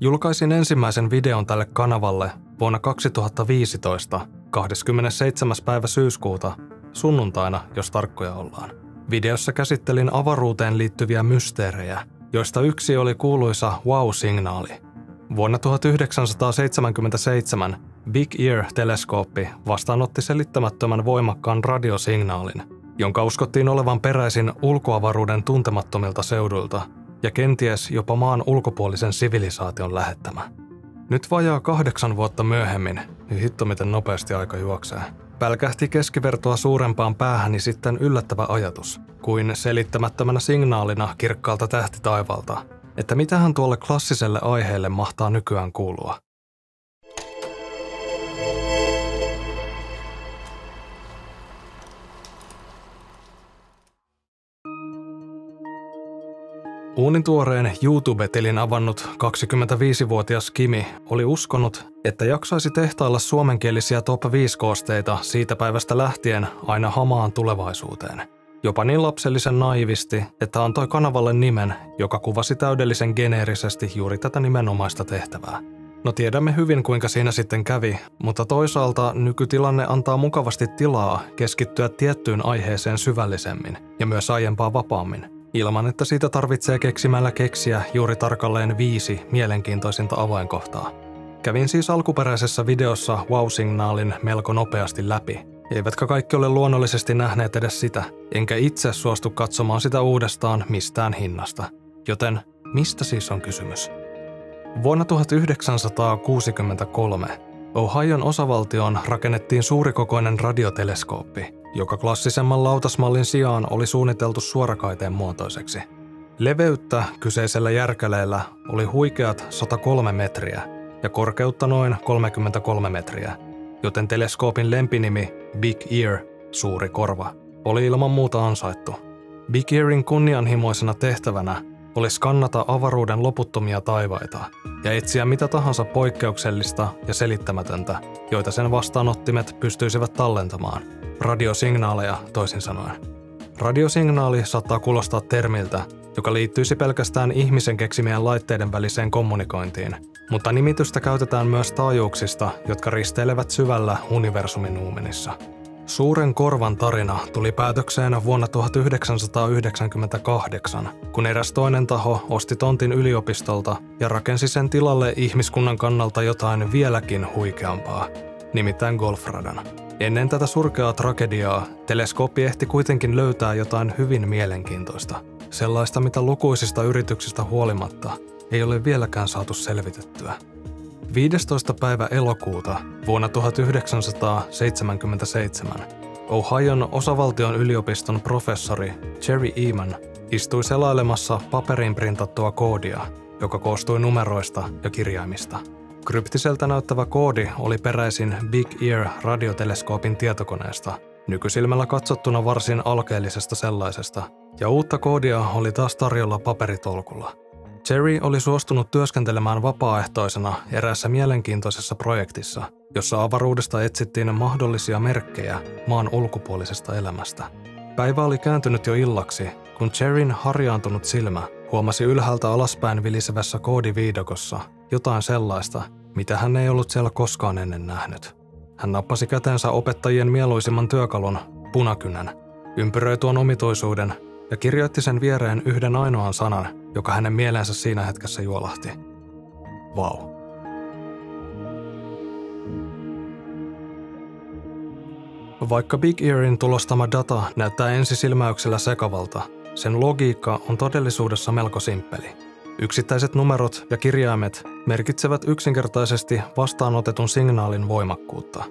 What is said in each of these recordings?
Julkaisin ensimmäisen videon tälle kanavalle vuonna 2015, 27. päivä syyskuuta, sunnuntaina, jos tarkkoja ollaan. Videossa käsittelin avaruuteen liittyviä mysteerejä, joista yksi oli kuuluisa wow-signaali. Vuonna 1977 Big Ear-teleskooppi vastaanotti selittämättömän voimakkaan radiosignaalin, jonka uskottiin olevan peräisin ulkoavaruuden tuntemattomilta seuduilta ja kenties jopa maan ulkopuolisen sivilisaation lähettämä. Nyt vajaa kahdeksan vuotta myöhemmin, niin hitto miten nopeasti aika juoksee. Pälkähti keskivertoa suurempaan päähäni sitten yllättävä ajatus, kuin selittämättömänä signaalina kirkkaalta tähtitaivalta, että mitähän tuolle klassiselle aiheelle mahtaa nykyään kuulua. Uunin tuoreen YouTube-tilin avannut 25-vuotias Kimi oli uskonut, että jaksaisi tehtailla suomenkielisiä top 5-koosteita siitä päivästä lähtien aina hamaan tulevaisuuteen. Jopa niin lapsellisen naivisti, että antoi kanavalle nimen, joka kuvasi täydellisen geneerisesti juuri tätä nimenomaista tehtävää. No tiedämme hyvin kuinka siinä sitten kävi, mutta toisaalta nykytilanne antaa mukavasti tilaa keskittyä tiettyyn aiheeseen syvällisemmin ja myös aiempaa vapaammin – ilman että siitä tarvitsee keksimällä keksiä juuri tarkalleen viisi mielenkiintoisinta avainkohtaa. Kävin siis alkuperäisessä videossa wow-signaalin melko nopeasti läpi, eivätkä kaikki ole luonnollisesti nähneet edes sitä, enkä itse suostu katsomaan sitä uudestaan mistään hinnasta. Joten mistä siis on kysymys? Vuonna 1963 Ohion osavaltioon rakennettiin suurikokoinen radioteleskooppi, joka klassisemman lautasmallin sijaan oli suunniteltu suorakaiteen muotoiseksi. Leveyttä kyseisellä järkäleellä oli huikeat 103 metriä ja korkeutta noin 33 metriä, joten teleskoopin lempinimi Big Ear, suuri korva, oli ilman muuta ansaittu. Big Earin kunnianhimoisena tehtävänä oli skannata avaruuden loputtomia taivaita ja etsiä mitä tahansa poikkeuksellista ja selittämätöntä, joita sen vastaanottimet pystyisivät tallentamaan – Radiosignaaleja toisin sanoen. Radiosignaali saattaa kuulostaa termiltä, joka liittyisi pelkästään ihmisen keksimien laitteiden väliseen kommunikointiin, mutta nimitystä käytetään myös taajuuksista, jotka risteilevät syvällä universumin nuumenissa. Suuren korvan tarina tuli päätökseen vuonna 1998, kun eräs toinen taho osti tontin yliopistolta ja rakensi sen tilalle ihmiskunnan kannalta jotain vieläkin huikeampaa, nimittäin golfradan. Ennen tätä surkeaa tragediaa teleskooppi ehti kuitenkin löytää jotain hyvin mielenkiintoista. Sellaista, mitä lukuisista yrityksistä huolimatta ei ole vieläkään saatu selvitettyä. 15. päivä elokuuta vuonna 1977 Ohion osavaltion yliopiston professori Jerry Eman istui selailemassa paperiin printattua koodia, joka koostui numeroista ja kirjaimista – Kryptiseltä näyttävä koodi oli peräisin Big Ear radioteleskoopin tietokoneesta, nykysilmällä katsottuna varsin alkeellisesta sellaisesta, ja uutta koodia oli taas tarjolla paperitolkulla. Jerry oli suostunut työskentelemään vapaaehtoisena eräässä mielenkiintoisessa projektissa, jossa avaruudesta etsittiin mahdollisia merkkejä maan ulkopuolisesta elämästä. Päivä oli kääntynyt jo illaksi, kun Jerryn harjaantunut silmä huomasi ylhäältä alaspäin vilisevässä koodiviidokossa jotain sellaista, mitä hän ei ollut siellä koskaan ennen nähnyt. Hän nappasi käteensä opettajien mieluisimman työkalun, punakynän, ympyröi tuon omituisuuden ja kirjoitti sen viereen yhden ainoan sanan, joka hänen mieleensä siinä hetkessä juolahti. Vau. Wow. Vaikka Big Earin tulostama data näyttää ensisilmäyksellä sekavalta, sen logiikka on todellisuudessa melko simppeli – Yksittäiset numerot ja kirjaimet merkitsevät yksinkertaisesti vastaanotetun signaalin voimakkuutta.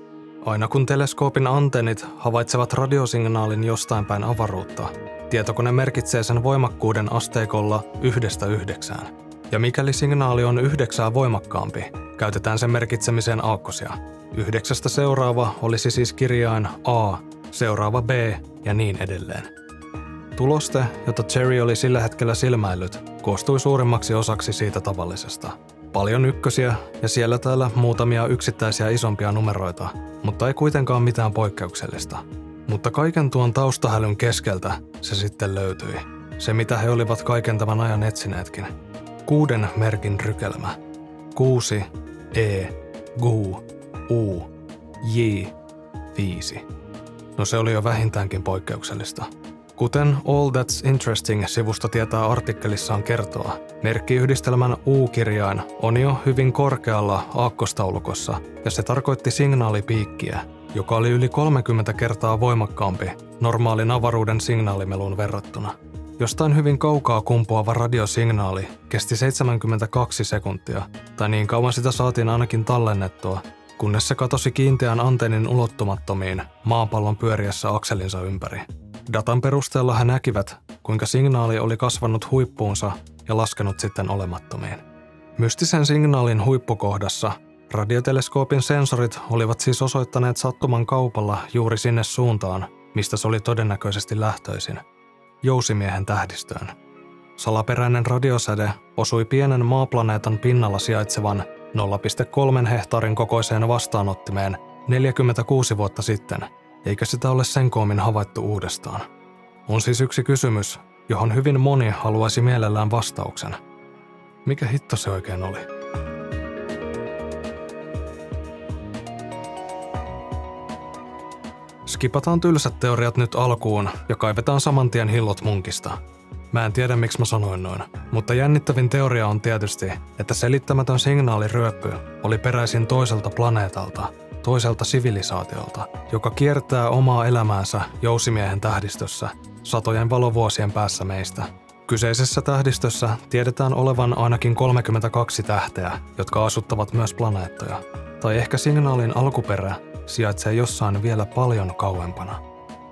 Aina kun teleskoopin antennit havaitsevat radiosignaalin jostain päin avaruutta, tietokone merkitsee sen voimakkuuden asteikolla yhdestä yhdeksään. Ja mikäli signaali on yhdeksää voimakkaampi, käytetään sen merkitsemiseen aakkosia. Yhdeksästä seuraava olisi siis kirjain A, seuraava B ja niin edelleen. Tuloste, jota Cherry oli sillä hetkellä silmäillyt, koostui suurimmaksi osaksi siitä tavallisesta. Paljon ykkösiä ja siellä täällä muutamia yksittäisiä isompia numeroita, mutta ei kuitenkaan mitään poikkeuksellista. Mutta kaiken tuon taustahälyn keskeltä se sitten löytyi. Se mitä he olivat kaiken tämän ajan etsineetkin. Kuuden merkin rykelmä. 6, E, Gu, U, J, 5. No se oli jo vähintäänkin poikkeuksellista. Kuten All That's Interesting-sivusto tietää artikkelissaan kertoa, merkkiyhdistelmän U-kirjain on jo hyvin korkealla aakkostaulukossa ja se tarkoitti signaalipiikkiä, joka oli yli 30 kertaa voimakkaampi normaalin avaruuden signaalimeluun verrattuna. Jostain hyvin kaukaa kumpuava radiosignaali kesti 72 sekuntia, tai niin kauan sitä saatiin ainakin tallennettua, kunnes se katosi kiinteän antennin ulottumattomiin maapallon pyöriessä akselinsa ympäri. Datan perusteella he näkivät, kuinka signaali oli kasvanut huippuunsa ja laskenut sitten olemattomiin. Mystisen signaalin huippukohdassa radioteleskoopin sensorit olivat siis osoittaneet sattuman kaupalla juuri sinne suuntaan, mistä se oli todennäköisesti lähtöisin, Jousimiehen tähdistöön. Salaperäinen radiosäde osui pienen maaplaneetan pinnalla sijaitsevan 0,3 hehtaarin kokoiseen vastaanottimeen 46 vuotta sitten – eikä sitä ole sen koomin havaittu uudestaan. On siis yksi kysymys, johon hyvin moni haluaisi mielellään vastauksen. Mikä hitto se oikein oli? Skipataan tylsät teoriat nyt alkuun ja kaivetaan saman tien hillot munkista. Mä en tiedä miksi mä sanoin noin, mutta jännittävin teoria on tietysti, että selittämätön signaaliryöppy oli peräisin toiselta planeetalta – toiselta sivilisaatiolta, joka kiertää omaa elämäänsä Jousimiehen tähdistössä satojen valovuosien päässä meistä. Kyseisessä tähdistössä tiedetään olevan ainakin 32 tähteä, jotka asuttavat myös planeettoja. Tai ehkä signaalin alkuperä sijaitsee jossain vielä paljon kauempana.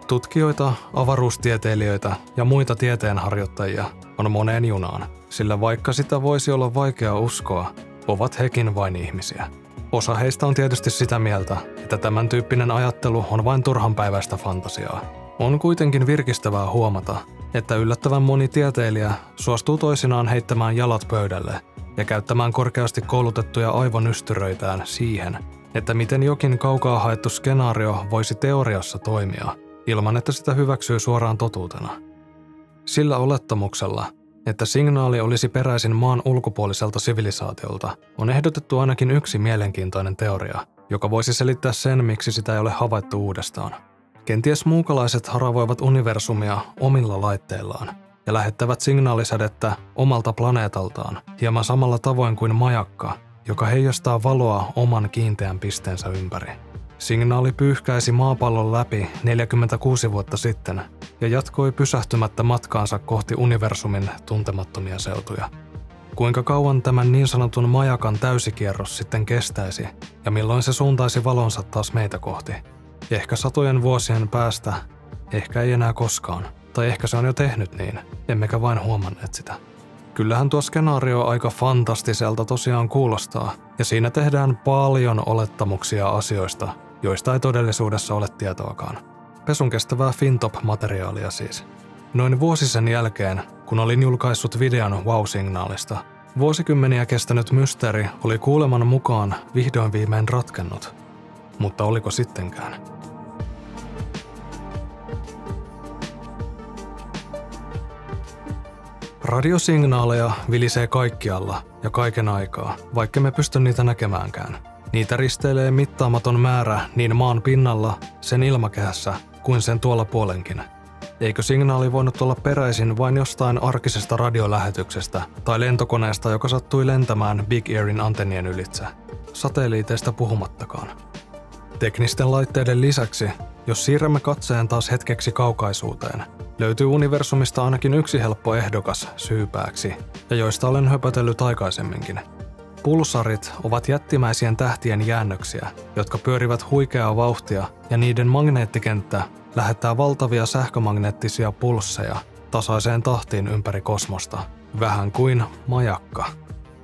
Tutkijoita, avaruustieteilijöitä ja muita tieteenharjoittajia on moneen junaan, sillä vaikka sitä voisi olla vaikea uskoa, ovat hekin vain ihmisiä. Osa heistä on tietysti sitä mieltä, että tämän tyyppinen ajattelu on vain turhanpäiväistä fantasiaa. On kuitenkin virkistävää huomata, että yllättävän moni tieteilijä suostuu toisinaan heittämään jalat pöydälle ja käyttämään korkeasti koulutettuja aivonystyröitään siihen, että miten jokin kaukaa haettu skenaario voisi teoriassa toimia, ilman että sitä hyväksyy suoraan totuutena. Sillä olettamuksella, että signaali olisi peräisin maan ulkopuoliselta sivilisaatiolta, on ehdotettu ainakin yksi mielenkiintoinen teoria, joka voisi selittää sen, miksi sitä ei ole havaittu uudestaan. Kenties muukalaiset haravoivat universumia omilla laitteillaan ja lähettävät signaalisädettä omalta planeetaltaan hieman samalla tavoin kuin majakka, joka heijastaa valoa oman kiinteän pisteensä ympäri. Signaali pyyhkäisi maapallon läpi 46 vuotta sitten ja jatkoi pysähtymättä matkaansa kohti universumin tuntemattomia seutuja. Kuinka kauan tämän niin sanotun majakan täysikierros sitten kestäisi ja milloin se suuntaisi valonsa taas meitä kohti? Ehkä satojen vuosien päästä, ehkä ei enää koskaan. Tai ehkä se on jo tehnyt niin, emmekä vain huomanneet sitä. Kyllähän tuo skenaario aika fantastiselta tosiaan kuulostaa, ja siinä tehdään paljon olettamuksia asioista, joista ei todellisuudessa ole tietoakaan. Pesun kestävää Fintop-materiaalia siis. Noin vuosi sen jälkeen, kun olin julkaissut videon Wow-signaalista, vuosikymmeniä kestänyt mysteeri oli kuuleman mukaan vihdoin viimein ratkennut. Mutta oliko sittenkään? Radiosignaaleja vilisee kaikkialla ja kaiken aikaa, vaikka me pysty niitä näkemäänkään – Niitä risteilee mittaamaton määrä niin maan pinnalla, sen ilmakehässä kuin sen tuolla puolenkin. Eikö signaali voinut olla peräisin vain jostain arkisesta radiolähetyksestä tai lentokoneesta, joka sattui lentämään Big Airin antennien ylitse? Satelliiteista puhumattakaan. Teknisten laitteiden lisäksi, jos siirrämme katseen taas hetkeksi kaukaisuuteen, löytyy universumista ainakin yksi helppo ehdokas syypääksi, ja joista olen höpötellyt aikaisemminkin – Pulsarit ovat jättimäisien tähtien jäännöksiä, jotka pyörivät huikeaa vauhtia ja niiden magneettikenttä lähettää valtavia sähkömagneettisia pulsseja tasaiseen tahtiin ympäri kosmosta, vähän kuin majakka.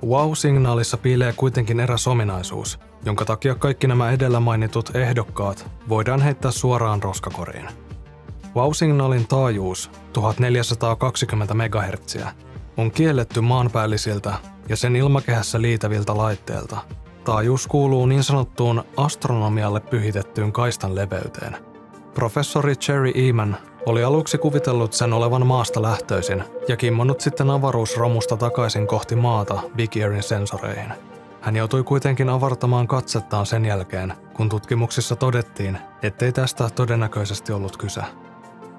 Wow-signaalissa piilee kuitenkin eräs ominaisuus, jonka takia kaikki nämä edellä mainitut ehdokkaat voidaan heittää suoraan roskakoriin. Wow-signaalin taajuus 1420 MHz on kielletty maanpäällisiltä ja sen ilmakehässä liitäviltä laitteilta. Taajuus kuuluu niin sanottuun astronomialle pyhitettyyn kaistan leveyteen. Professori Cherry Eman oli aluksi kuvitellut sen olevan maasta lähtöisin ja kimmonnut sitten avaruusromusta takaisin kohti maata Big Airin sensoreihin. Hän joutui kuitenkin avartamaan katsettaan sen jälkeen, kun tutkimuksissa todettiin, ettei tästä todennäköisesti ollut kyse.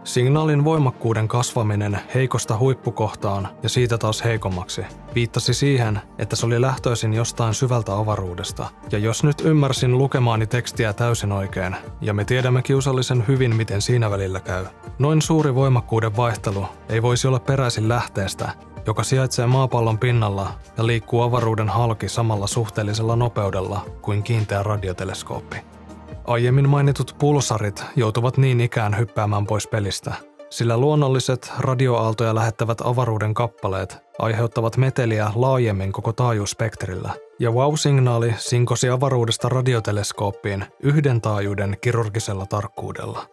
Signaalin voimakkuuden kasvaminen heikosta huippukohtaan ja siitä taas heikommaksi viittasi siihen, että se oli lähtöisin jostain syvältä avaruudesta. Ja jos nyt ymmärsin lukemaani tekstiä täysin oikein, ja me tiedämme kiusallisen hyvin, miten siinä välillä käy, noin suuri voimakkuuden vaihtelu ei voisi olla peräisin lähteestä, joka sijaitsee maapallon pinnalla ja liikkuu avaruuden halki samalla suhteellisella nopeudella kuin kiinteä radioteleskooppi. Aiemmin mainitut pulsarit joutuvat niin ikään hyppäämään pois pelistä, sillä luonnolliset radioaaltoja lähettävät avaruuden kappaleet aiheuttavat meteliä laajemmin koko taajuusspektrillä, ja wow-signaali sinkosi avaruudesta radioteleskooppiin yhden taajuuden kirurgisella tarkkuudella.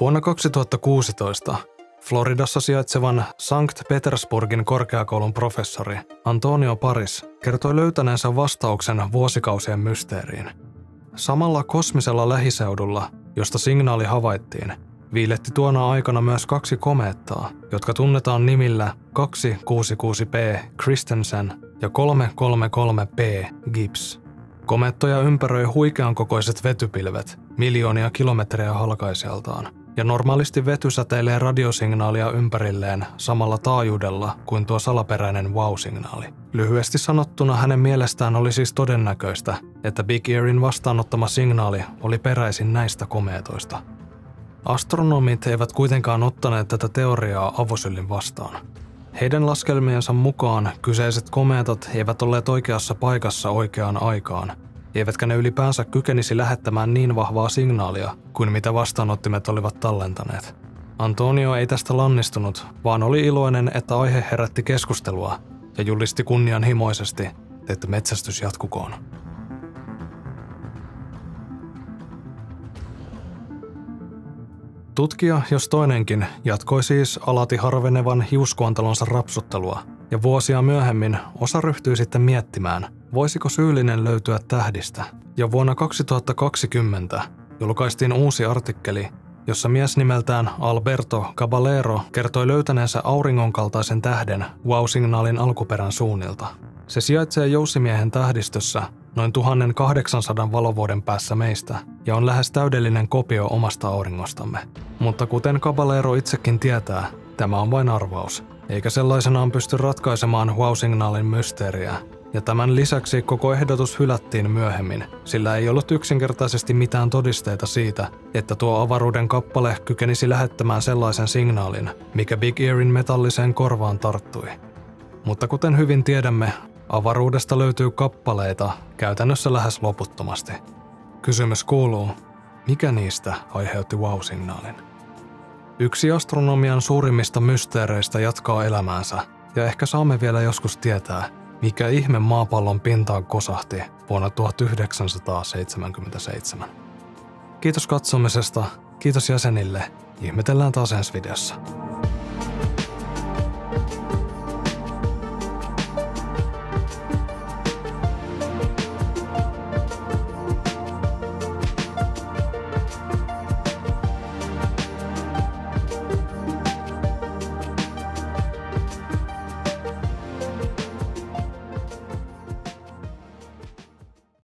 Vuonna 2016 Floridassa sijaitsevan Sankt Petersburgin korkeakoulun professori Antonio Paris kertoi löytäneensä vastauksen vuosikausien mysteeriin – Samalla kosmisella lähiseudulla, josta signaali havaittiin, viiletti tuona aikana myös kaksi komeettaa, jotka tunnetaan nimillä 266P Christensen ja 333P Gibbs. Komettoja ympäröi huikean kokoiset vetypilvet, miljoonia kilometrejä halkaisijaltaan – ja normaalisti vety säteilee radiosignaalia ympärilleen samalla taajuudella kuin tuo salaperäinen wow-signaali. Lyhyesti sanottuna hänen mielestään oli siis todennäköistä, että Big Earin vastaanottama signaali oli peräisin näistä komeetoista. Astronomit eivät kuitenkaan ottaneet tätä teoriaa avosyllin vastaan. Heidän laskelmiensa mukaan kyseiset komeetat eivät olleet oikeassa paikassa oikeaan aikaan, eivätkä ne ylipäänsä kykenisi lähettämään niin vahvaa signaalia kuin mitä vastaanottimet olivat tallentaneet. Antonio ei tästä lannistunut, vaan oli iloinen, että aihe herätti keskustelua ja julisti kunnianhimoisesti, että metsästys jatkukoon. Tutkija, jos toinenkin, jatkoi siis alati harvenevan hiuskuantalonsa rapsuttelua, ja vuosia myöhemmin osa ryhtyi sitten miettimään, voisiko syyllinen löytyä tähdistä. Ja vuonna 2020 julkaistiin uusi artikkeli, jossa mies nimeltään Alberto Caballero kertoi löytäneensä auringon kaltaisen tähden wow-signaalin alkuperän suunnilta. Se sijaitsee Jousimiehen tähdistössä noin 1800 valovuoden päässä meistä ja on lähes täydellinen kopio omasta auringostamme. Mutta kuten Caballero itsekin tietää, tämä on vain arvaus, eikä sellaisenaan pysty ratkaisemaan wow-signaalin mysteeriä, ja tämän lisäksi koko ehdotus hylättiin myöhemmin, sillä ei ollut yksinkertaisesti mitään todisteita siitä, että tuo avaruuden kappale kykenisi lähettämään sellaisen signaalin, mikä Big Earin metalliseen korvaan tarttui. Mutta kuten hyvin tiedämme, avaruudesta löytyy kappaleita käytännössä lähes loputtomasti. Kysymys kuuluu, mikä niistä aiheutti wow-signaalin? Yksi astronomian suurimmista mysteereistä jatkaa elämäänsä, ja ehkä saamme vielä joskus tietää, mikä ihme maapallon pintaan kosahti vuonna 1977. Kiitos katsomisesta, kiitos jäsenille, ihmetellään taas ensi videossa.